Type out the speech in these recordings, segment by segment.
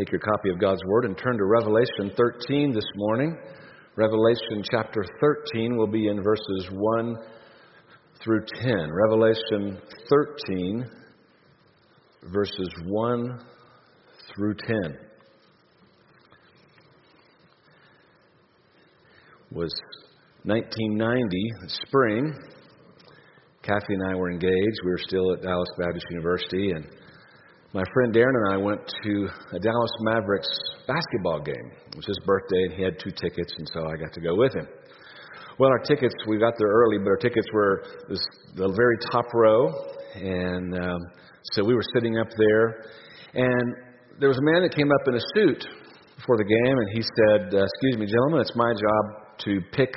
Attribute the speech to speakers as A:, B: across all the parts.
A: take your copy of God's Word and turn to Revelation 13 this morning. Revelation chapter 13 will be in verses 1 through 10. Revelation 13, verses 1 through 10. Was 1990, spring. Kathy and I were engaged. We were still at Dallas Baptist University, and my friend Darren and I went to a Dallas Mavericks basketball game. It was his birthday, and he had two tickets, and so I got to go with him. Well, our tickets, we got there early, but our tickets were this, the very top row, and um, so we were sitting up there. And there was a man that came up in a suit before the game, and he said, uh, Excuse me, gentlemen, it's my job to pick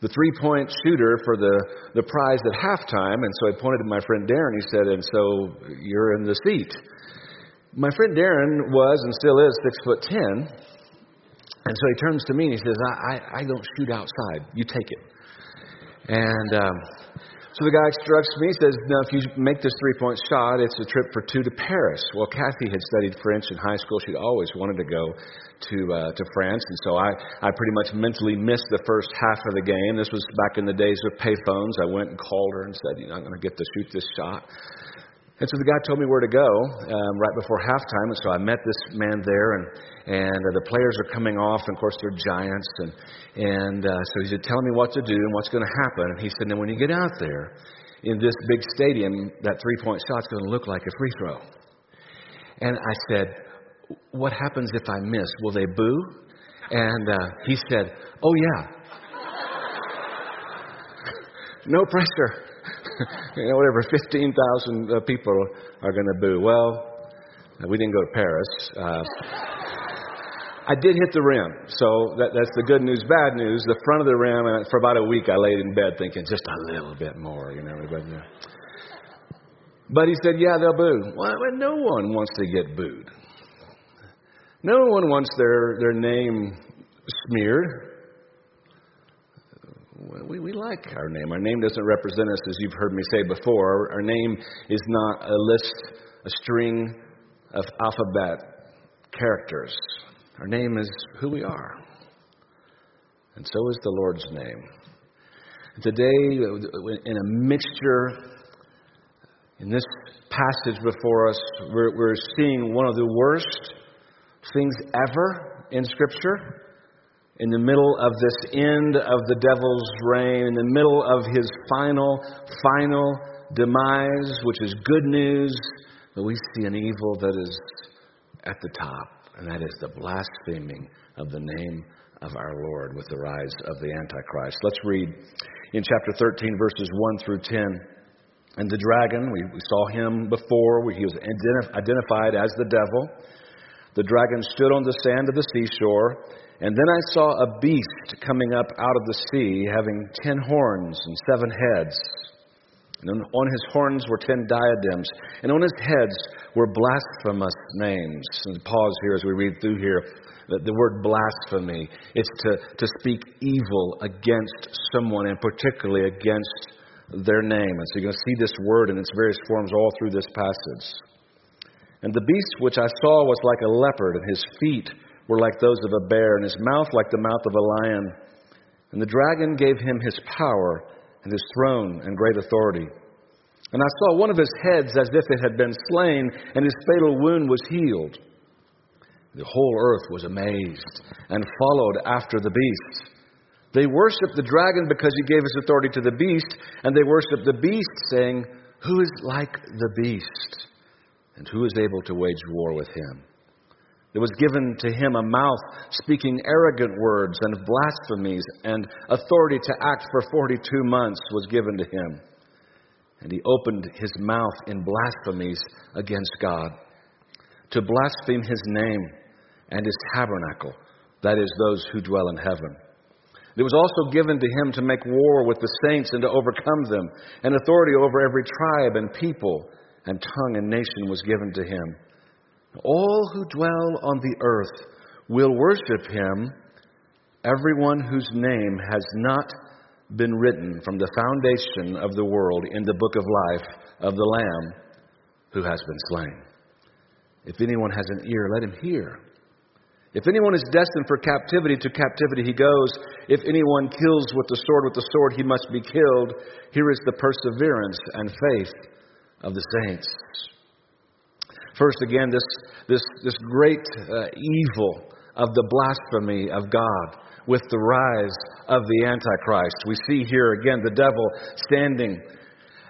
A: the three point shooter for the, the prize at halftime. And so I pointed to my friend Darren. He said, And so you're in the seat. My friend Darren was and still is six foot ten. And so he turns to me and he says, I, I, I don't shoot outside. You take it. And um, so the guy instructs me, says, Now, if you make this three point shot, it's a trip for two to Paris. Well, Kathy had studied French in high school. She'd always wanted to go to, uh, to France. And so I, I pretty much mentally missed the first half of the game. This was back in the days of payphones. I went and called her and said, You know, I'm going to get to shoot this shot. And so the guy told me where to go um, right before halftime, and so I met this man there, and and uh, the players are coming off, and of course they're giants, and and uh, so he said, "Tell me what to do and what's going to happen." And he said, "Then when you get out there in this big stadium, that three-point shot's going to look like a free throw." And I said, "What happens if I miss? Will they boo?" And uh, he said, "Oh yeah." no pressure. you know, whatever, 15,000 uh, people are going to boo. Well, we didn't go to Paris. Uh, I did hit the rim, so that, that's the good news. Bad news, the front of the rim, and for about a week I laid in bed thinking just a little bit more, you know. But, uh, but he said, yeah, they'll boo. Well, no one wants to get booed. No one wants their, their name smeared we, we like our name. Our name doesn't represent us, as you've heard me say before. Our name is not a list, a string of alphabet characters. Our name is who we are. And so is the Lord's name. Today, in a mixture, in this passage before us, we're, we're seeing one of the worst things ever in Scripture in the middle of this end of the devil's reign, in the middle of his final, final demise, which is good news, but we see an evil that is at the top, and that is the blaspheming of the name of our Lord with the rise of the Antichrist. Let's read in chapter 13, verses 1 through 10. And the dragon, we, we saw him before, he was identified as the devil. The dragon stood on the sand of the seashore and then I saw a beast coming up out of the sea, having ten horns and seven heads. And on his horns were ten diadems, and on his heads were blasphemous names. And pause here as we read through here. The, the word blasphemy, it's to, to speak evil against someone, and particularly against their name. And so you're going to see this word in its various forms all through this passage. And the beast which I saw was like a leopard, and his feet were like those of a bear, and his mouth like the mouth of a lion. And the dragon gave him his power and his throne and great authority. And I saw one of his heads as if it had been slain, and his fatal wound was healed. The whole earth was amazed and followed after the beast. They worshiped the dragon because he gave his authority to the beast, and they worshiped the beast, saying, Who is like the beast? And who is able to wage war with him? There was given to him a mouth speaking arrogant words and blasphemies, and authority to act for 42 months was given to him. And he opened his mouth in blasphemies against God, to blaspheme his name and his tabernacle, that is, those who dwell in heaven. It was also given to him to make war with the saints and to overcome them, and authority over every tribe and people and tongue and nation was given to him. All who dwell on the earth will worship him, everyone whose name has not been written from the foundation of the world in the book of life of the Lamb who has been slain. If anyone has an ear, let him hear If anyone is destined for captivity, to captivity he goes. If anyone kills with the sword, with the sword he must be killed. Here is the perseverance and faith of the saints. First, again, this, this, this great uh, evil of the blasphemy of God with the rise of the Antichrist. We see here again the devil standing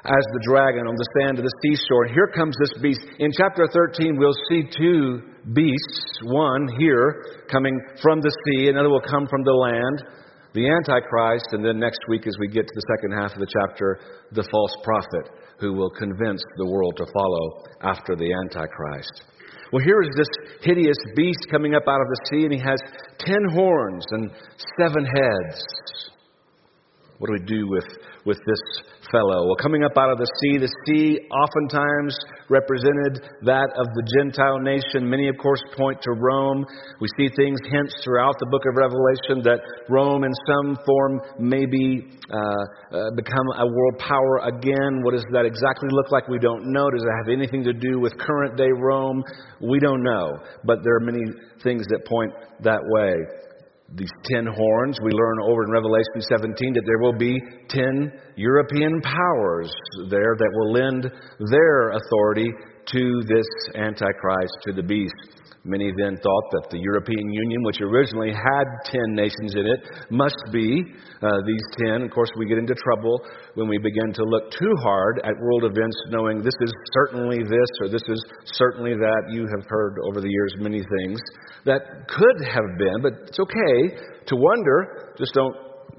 A: as the dragon on the sand of the seashore. Here comes this beast. In chapter 13, we'll see two beasts. One here coming from the sea, another will come from the land, the Antichrist, and then next week, as we get to the second half of the chapter, the false prophet who will convince the world to follow after the Antichrist. Well, here is this hideous beast coming up out of the sea, and he has ten horns and seven heads. What do we do with, with this fellow? Well, coming up out of the sea, the sea oftentimes represented that of the Gentile nation. Many, of course, point to Rome. We see things, hints throughout the book of Revelation that Rome, in some form, maybe uh, uh, become a world power again. What does that exactly look like? We don't know. Does it have anything to do with current day Rome? We don't know. But there are many things that point that way these ten horns. We learn over in Revelation 17 that there will be ten European powers there that will lend their authority to this Antichrist, to the beast. Many then thought that the European Union, which originally had 10 nations in it, must be uh, these 10. Of course, we get into trouble when we begin to look too hard at world events, knowing this is certainly this or this is certainly that. You have heard over the years many things that could have been, but it's okay to wonder. Just don't,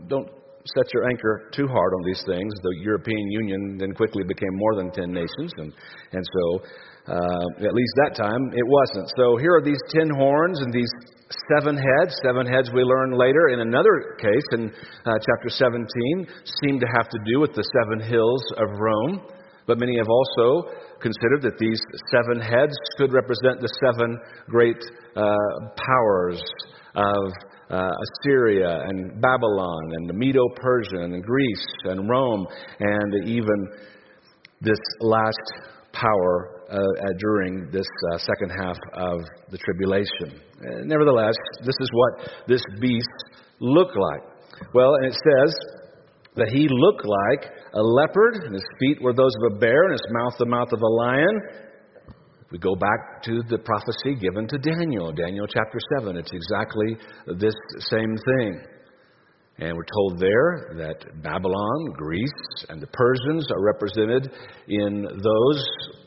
A: don't set your anchor too hard on these things. The European Union then quickly became more than 10 nations, and, and so uh, at least that time, it wasn't. So here are these ten horns and these seven heads. Seven heads we learn later in another case in uh, chapter 17 seem to have to do with the seven hills of Rome. But many have also considered that these seven heads could represent the seven great uh, powers of uh, Assyria and Babylon and the Medo Persian and Greece and Rome and even this last power uh, uh, during this uh, second half of the tribulation. Uh, nevertheless, this is what this beast looked like. Well, and it says that he looked like a leopard, and his feet were those of a bear, and his mouth the mouth of a lion. We go back to the prophecy given to Daniel, Daniel chapter 7. It's exactly this same thing. And we're told there that Babylon, Greece, and the Persians are represented in those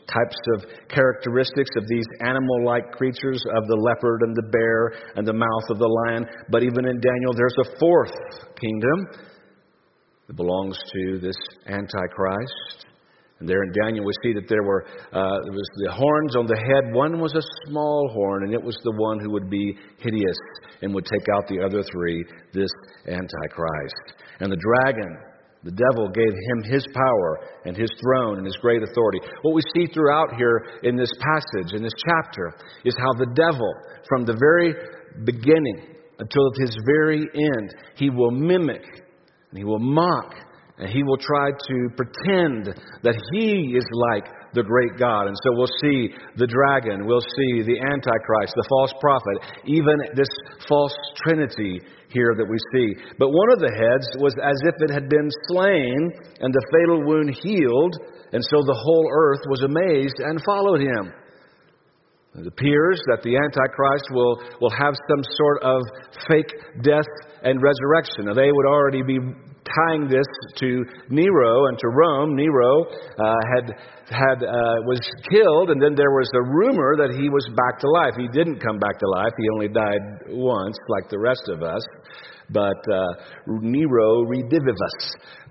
A: types of characteristics of these animal like creatures of the leopard and the bear and the mouth of the lion. But even in Daniel, there's a fourth kingdom that belongs to this Antichrist. And there in Daniel, we see that there were uh, there was the horns on the head. One was a small horn, and it was the one who would be hideous and would take out the other three. This Antichrist and the dragon. The devil gave him his power and his throne and his great authority. What we see throughout here in this passage, in this chapter, is how the devil, from the very beginning until his very end, he will mimic and he will mock and he will try to pretend that he is like the great God. And so we'll see the dragon, we'll see the Antichrist, the false prophet, even this false trinity here that we see. But one of the heads was as if it had been slain and the fatal wound healed, and so the whole earth was amazed and followed him. It appears that the Antichrist will, will have some sort of fake death and resurrection. Now, they would already be tying this to Nero and to Rome. Nero uh, had had uh, was killed, and then there was a rumor that he was back to life. He didn't come back to life. He only died once, like the rest of us. But uh, Nero redivivus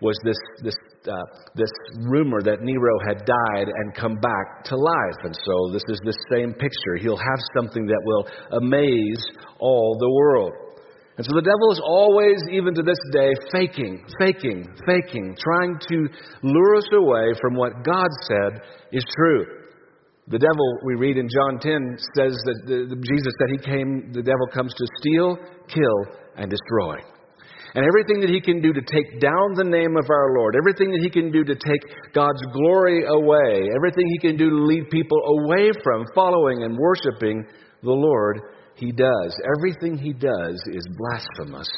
A: was this this uh, this rumor that Nero had died and come back to life, and so this is the same picture. He'll have something that will amaze all the world. And so the devil is always, even to this day, faking, faking, faking, trying to lure us away from what God said is true. The devil, we read in John 10, says that the, the, Jesus said he came, the devil comes to steal, kill, and destroy. And everything that he can do to take down the name of our Lord, everything that he can do to take God's glory away, everything he can do to lead people away from following and worshiping the Lord, he does, everything he does is blasphemous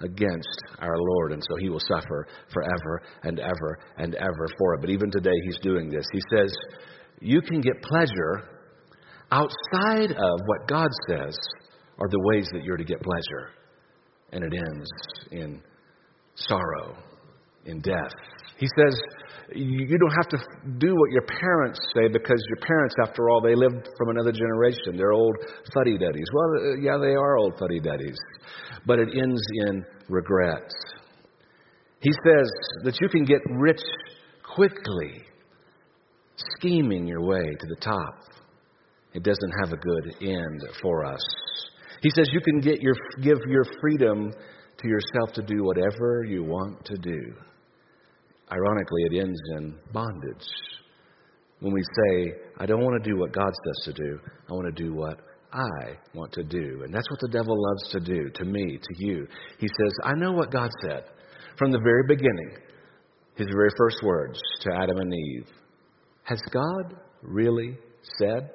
A: against our Lord, and so he will suffer forever and ever and ever for it. But even today, he's doing this. He says, You can get pleasure outside of what God says are the ways that you're to get pleasure. And it ends in sorrow, in death. He says, you don't have to do what your parents say because your parents, after all, they lived from another generation. They're old fuddy duddies. Well, uh, yeah, they are old fuddy duddies. But it ends in regrets. He says that you can get rich quickly, scheming your way to the top. It doesn't have a good end for us. He says you can get your, give your freedom to yourself to do whatever you want to do. Ironically, it ends in bondage. When we say, I don't want to do what God says to do, I want to do what I want to do. And that's what the devil loves to do to me, to you. He says, I know what God said from the very beginning, his very first words to Adam and Eve. Has God really said?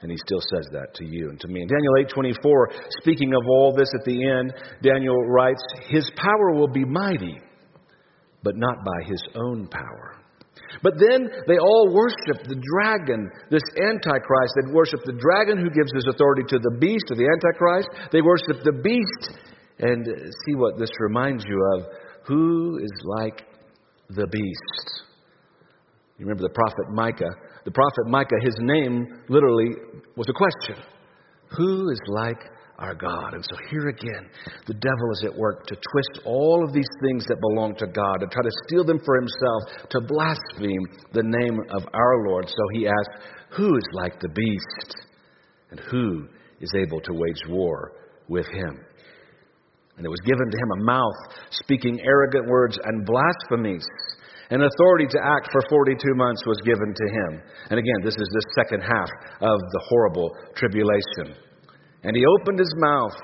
A: And he still says that to you and to me. In Daniel 8:24, speaking of all this at the end, Daniel writes, "His power will be mighty, but not by his own power." But then they all worship the dragon, this Antichrist. They worship the dragon who gives his authority to the beast, to the Antichrist. They worship the beast. And uh, see what this reminds you of. Who is like the beast? You remember the prophet Micah the prophet Micah, his name literally was a question Who is like our God? And so here again, the devil is at work to twist all of these things that belong to God, to try to steal them for himself, to blaspheme the name of our Lord. So he asks, Who is like the beast? And who is able to wage war with him? And it was given to him a mouth speaking arrogant words and blasphemies and authority to act for 42 months was given to him. And again, this is the second half of the horrible tribulation. And he opened his mouth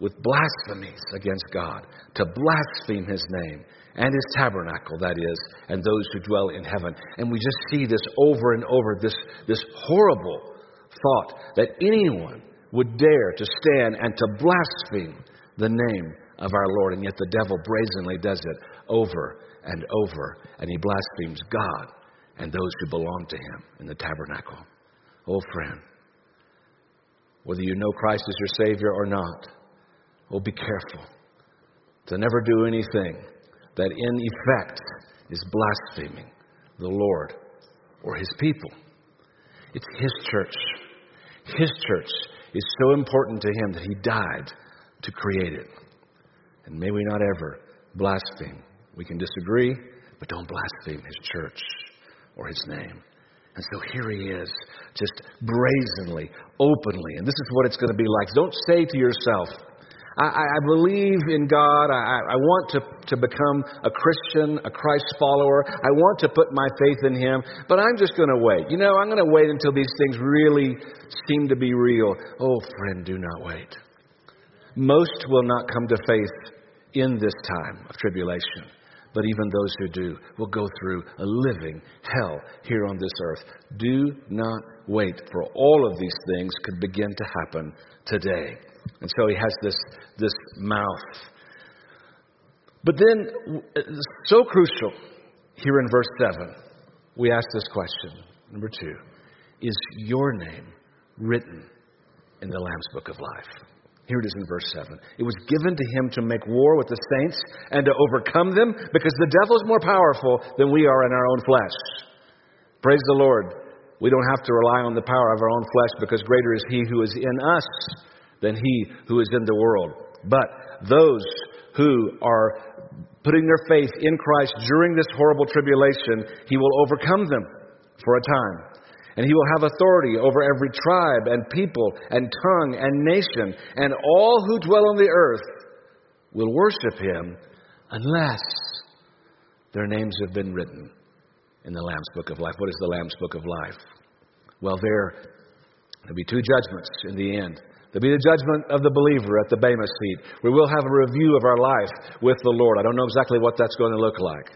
A: with blasphemies against God, to blaspheme his name and his tabernacle, that is, and those who dwell in heaven. And we just see this over and over this, this horrible thought that anyone would dare to stand and to blaspheme the name of our Lord. And yet the devil brazenly does it over and over, and he blasphemes God and those who belong to him in the tabernacle. Oh, friend, whether you know Christ as your Savior or not, oh, be careful to never do anything that in effect is blaspheming the Lord or his people. It's his church. His church is so important to him that he died to create it. And may we not ever blaspheme we can disagree, but don't blaspheme his church or his name. And so here he is, just brazenly, openly. And this is what it's going to be like. Don't say to yourself, I, I believe in God. I, I want to, to become a Christian, a Christ follower. I want to put my faith in Him, but I'm just going to wait. You know, I'm going to wait until these things really seem to be real. Oh, friend, do not wait. Most will not come to faith in this time of tribulation. But even those who do will go through a living hell here on this earth. Do not wait, for all of these things could begin to happen today. And so he has this, this mouth. But then, so crucial here in verse 7, we ask this question. Number two Is your name written in the Lamb's Book of Life? Here it is in verse 7. It was given to him to make war with the saints and to overcome them because the devil is more powerful than we are in our own flesh. Praise the Lord. We don't have to rely on the power of our own flesh because greater is he who is in us than he who is in the world. But those who are putting their faith in Christ during this horrible tribulation, he will overcome them for a time. And he will have authority over every tribe and people and tongue and nation, and all who dwell on the earth will worship him unless their names have been written in the Lamb's Book of Life. What is the Lamb's Book of Life? Well, there will be two judgments in the end. There'll be the judgment of the believer at the Bema seat. We will have a review of our life with the Lord. I don't know exactly what that's going to look like.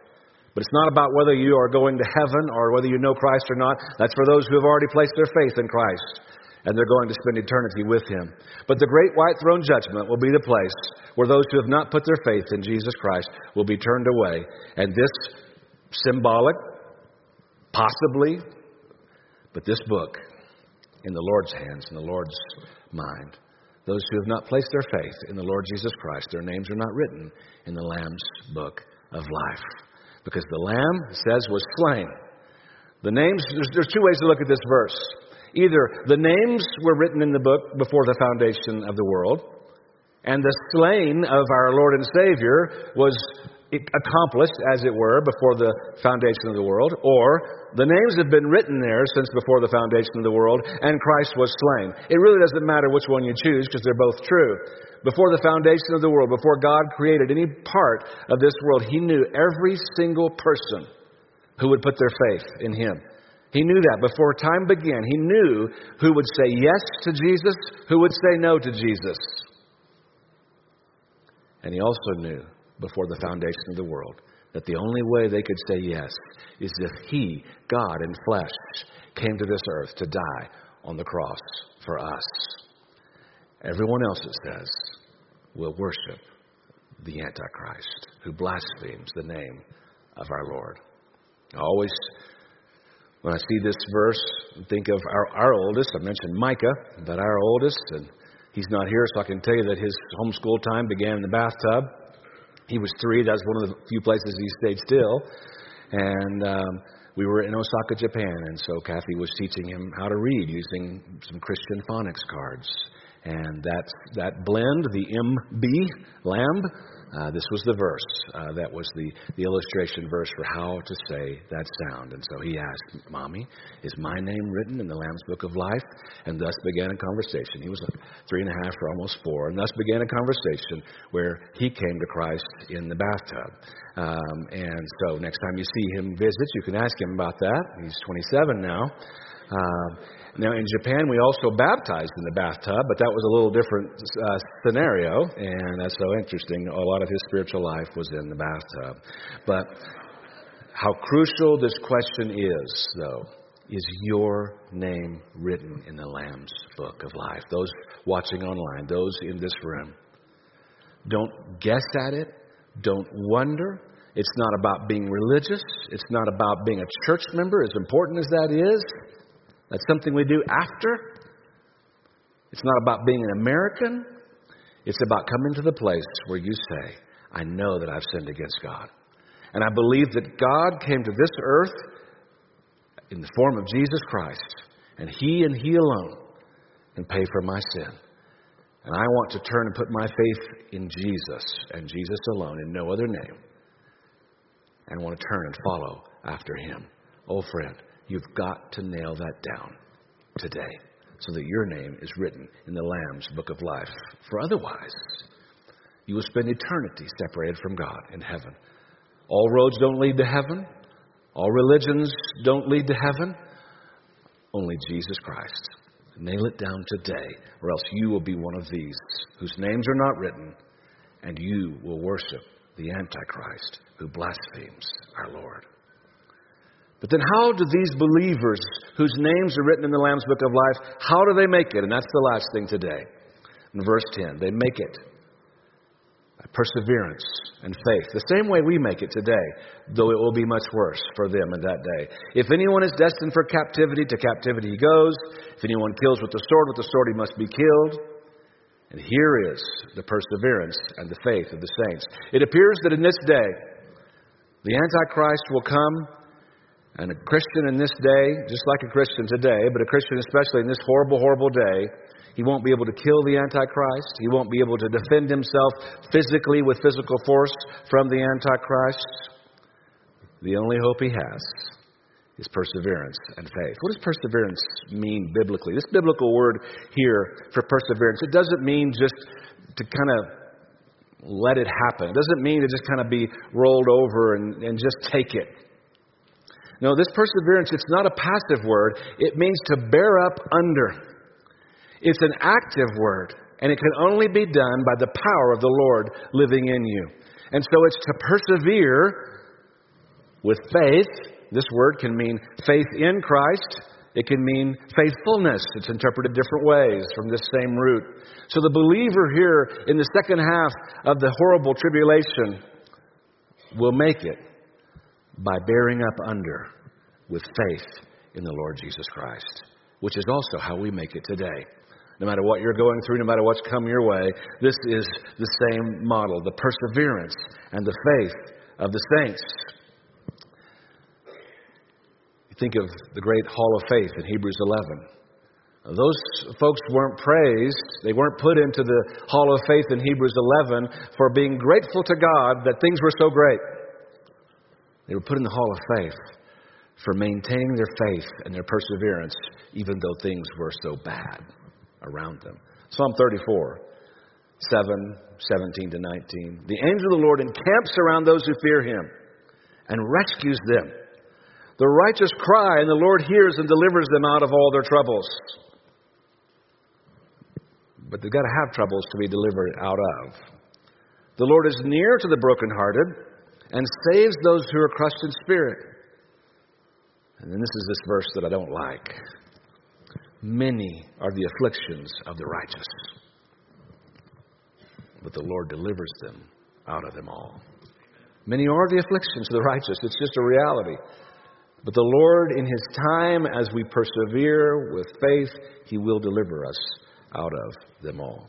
A: But it's not about whether you are going to heaven or whether you know Christ or not. That's for those who have already placed their faith in Christ. and they're going to spend eternity with him. But the great white throne judgment will be the place where those who have not put their faith in Jesus Christ will be turned away. And this symbolic, possibly, but this book in the Lord's hands, in the Lord's mind. Those who have not placed their faith in the Lord Jesus Christ, their names are not written in the Lamb's book of life. Because the Lamb, says, was slain. The names, there's, there's two ways to look at this verse. Either the names were written in the book before the foundation of the world, and the slain of our Lord and Savior was accomplished, as it were, before the foundation of the world, or the names have been written there since before the foundation of the world, and Christ was slain. It really doesn't matter which one you choose because they're both true. Before the foundation of the world, before God created any part of this world, He knew every single person who would put their faith in Him. He knew that before time began. He knew who would say yes to Jesus, who would say no to Jesus. And he also knew before the foundation of the world that the only way they could say yes is if He, God in flesh, came to this earth to die on the cross for us. Everyone else, it says, will worship the Antichrist who blasphemes the name of our Lord. I always when I see this verse, think of our, our oldest. I mentioned Micah, but our oldest, and he's not here, so I can tell you that his homeschool time began in the bathtub. He was three. That's one of the few places he stayed still. And um, we were in Osaka, Japan, and so Kathy was teaching him how to read using some Christian phonics cards. And that, that blend, the MB, lamb, uh, this was the verse uh, that was the, the illustration verse for how to say that sound. And so he asked, Mommy, is my name written in the Lamb's Book of Life? And thus began a conversation. He was three and a half or almost four. And thus began a conversation where he came to Christ in the bathtub. Um, and so next time you see him visit, you can ask him about that. He's 27 now. Uh, now, in Japan, we also baptized in the bathtub, but that was a little different uh, scenario, and that's so interesting. A lot of his spiritual life was in the bathtub. But how crucial this question is, though, is your name written in the Lamb's book of life? Those watching online, those in this room. Don't guess at it. Don't wonder. It's not about being religious. It's not about being a church member, as important as that is. That's something we do after. It's not about being an American. It's about coming to the place where you say, I know that I've sinned against God. And I believe that God came to this earth in the form of Jesus Christ, and He and He alone can pay for my sin. And I want to turn and put my faith in Jesus and Jesus alone, in no other name, and want to turn and follow after Him. Oh, friend, You've got to nail that down today so that your name is written in the Lamb's book of life. For otherwise, you will spend eternity separated from God in heaven. All roads don't lead to heaven, all religions don't lead to heaven. Only Jesus Christ. Nail it down today, or else you will be one of these whose names are not written, and you will worship the Antichrist who blasphemes our Lord. But then, how do these believers whose names are written in the Lamb's Book of Life, how do they make it? And that's the last thing today. In verse 10, they make it by perseverance and faith. The same way we make it today, though it will be much worse for them in that day. If anyone is destined for captivity, to captivity he goes. If anyone kills with the sword, with the sword he must be killed. And here is the perseverance and the faith of the saints. It appears that in this day, the Antichrist will come and a Christian in this day, just like a Christian today, but a Christian especially in this horrible, horrible day, he won't be able to kill the Antichrist. He won't be able to defend himself physically with physical force from the Antichrist. The only hope he has is perseverance and faith. What does perseverance mean biblically? This biblical word here for perseverance, it doesn't mean just to kind of let it happen. It doesn't mean to just kind of be rolled over and, and just take it. No, this perseverance, it's not a passive word. It means to bear up under. It's an active word, and it can only be done by the power of the Lord living in you. And so it's to persevere with faith. This word can mean faith in Christ. It can mean faithfulness. It's interpreted different ways from this same root. So the believer here in the second half of the horrible tribulation will make it by bearing up under with faith in the Lord Jesus Christ, which is also how we make it today. No matter what you're going through, no matter what's come your way, this is the same model the perseverance and the faith of the saints. Think of the great hall of faith in Hebrews 11. Those folks weren't praised, they weren't put into the hall of faith in Hebrews 11 for being grateful to God that things were so great. They were put in the hall of faith for maintaining their faith and their perseverance, even though things were so bad around them. Psalm 34, 7, 17 to 19. The angel of the Lord encamps around those who fear him and rescues them. The righteous cry, and the Lord hears and delivers them out of all their troubles. But they've got to have troubles to be delivered out of. The Lord is near to the brokenhearted and saves those who are crushed in spirit. And then this is this verse that I don't like. Many are the afflictions of the righteous, but the Lord delivers them out of them all. Many are the afflictions of the righteous. It's just a reality. But the Lord, in His time, as we persevere with faith, He will deliver us out of them all.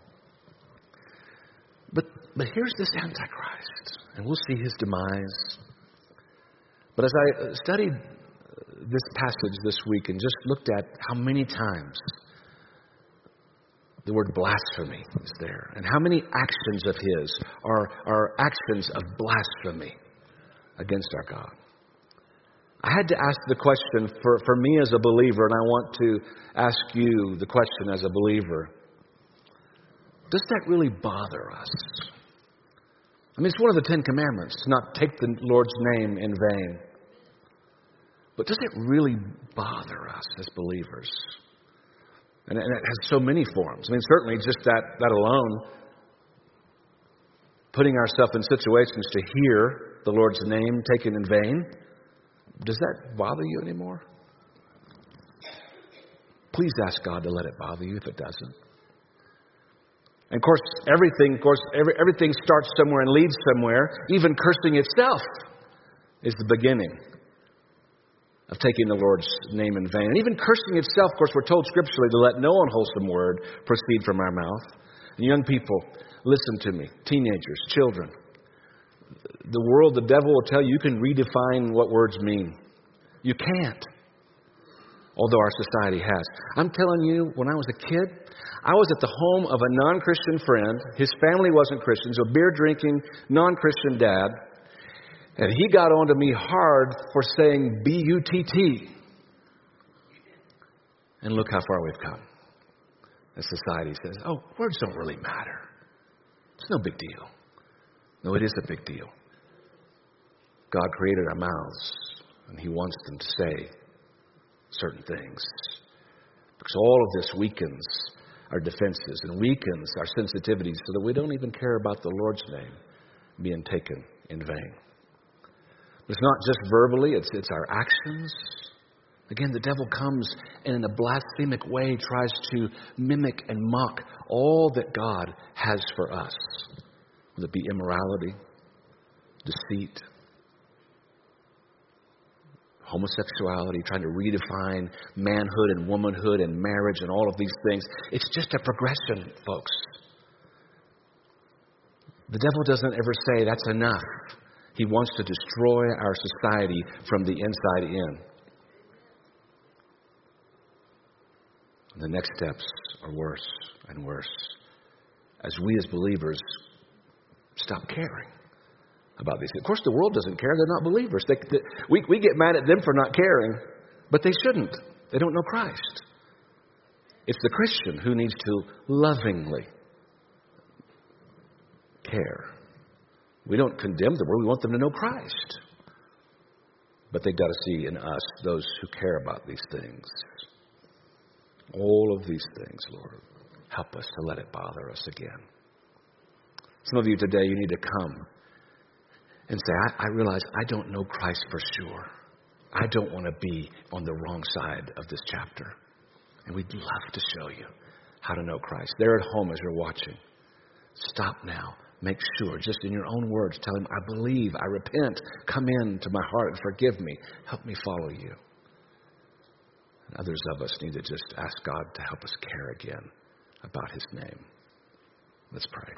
A: But, but here's this Antichrist, and we'll see his demise. But as I studied uh, this passage this week and just looked at how many times the word blasphemy is there, and how many actions of his are, are actions of blasphemy against our God. I had to ask the question for, for me as a believer, and I want to ask you the question as a believer Does that really bother us? I mean, it's one of the Ten Commandments to not take the Lord's name in vain. But does it really bother us as believers? And, it has so many forms. I mean, certainly just that, that alone, putting ourselves in situations to hear the Lord's name taken in vain, does that bother you anymore? Please ask God to let it bother you if it doesn't. And of course, everything, of course, every, everything starts somewhere and leads somewhere. Even cursing itself is the beginning of taking the Lord's name in vain. And even cursing itself, of course, we're told scripturally to let no unwholesome word proceed from our mouth. And young people, listen to me. Teenagers, children. The world, the devil will tell you you can redefine what words mean. You can't. Although our society has. I'm telling you, when I was a kid, I was at the home of a non Christian friend. His family wasn't Christians, a beer drinking, non Christian dad. And he got onto me hard for saying B U T T. And look how far we've come. As society says, oh, words don't really matter. It's no big deal. No, it is a big deal. God created our mouths, and He wants them to say certain things. Because all of this weakens our defenses and weakens our sensitivities so that we don't even care about the Lord's name being taken in vain. It's not just verbally, it's, it's our actions. Again, the devil comes and in a blasphemic way tries to mimic and mock all that God has for us, whether it be immorality, deceit, homosexuality, trying to redefine manhood and womanhood and marriage and all of these things. It's just a progression, folks. The devil doesn't ever say that's enough. He wants to destroy our society from the inside in. The next steps are worse and worse as we as believers stop caring about these. Of course, the world doesn't care. They're not believers. They, they, we, we get mad at them for not caring, but they shouldn't. They don't know Christ. It's the Christian who needs to lovingly care we don't condemn them. We want them to know Christ. But they've got to see in us those who care about these things. All of these things, Lord. Help us to let it bother us again. Some of you today, you need to come and say, I, I realize I don't know Christ for sure. I don't want to be on the wrong side of this chapter. And we'd love to show you how to know Christ. There at home as you're watching. Stop now. Make sure, just in your own words, tell him, I believe, I repent, come into my heart and forgive me. Help me follow you. And others of us need to just ask God to help us care again about his name. Let's pray.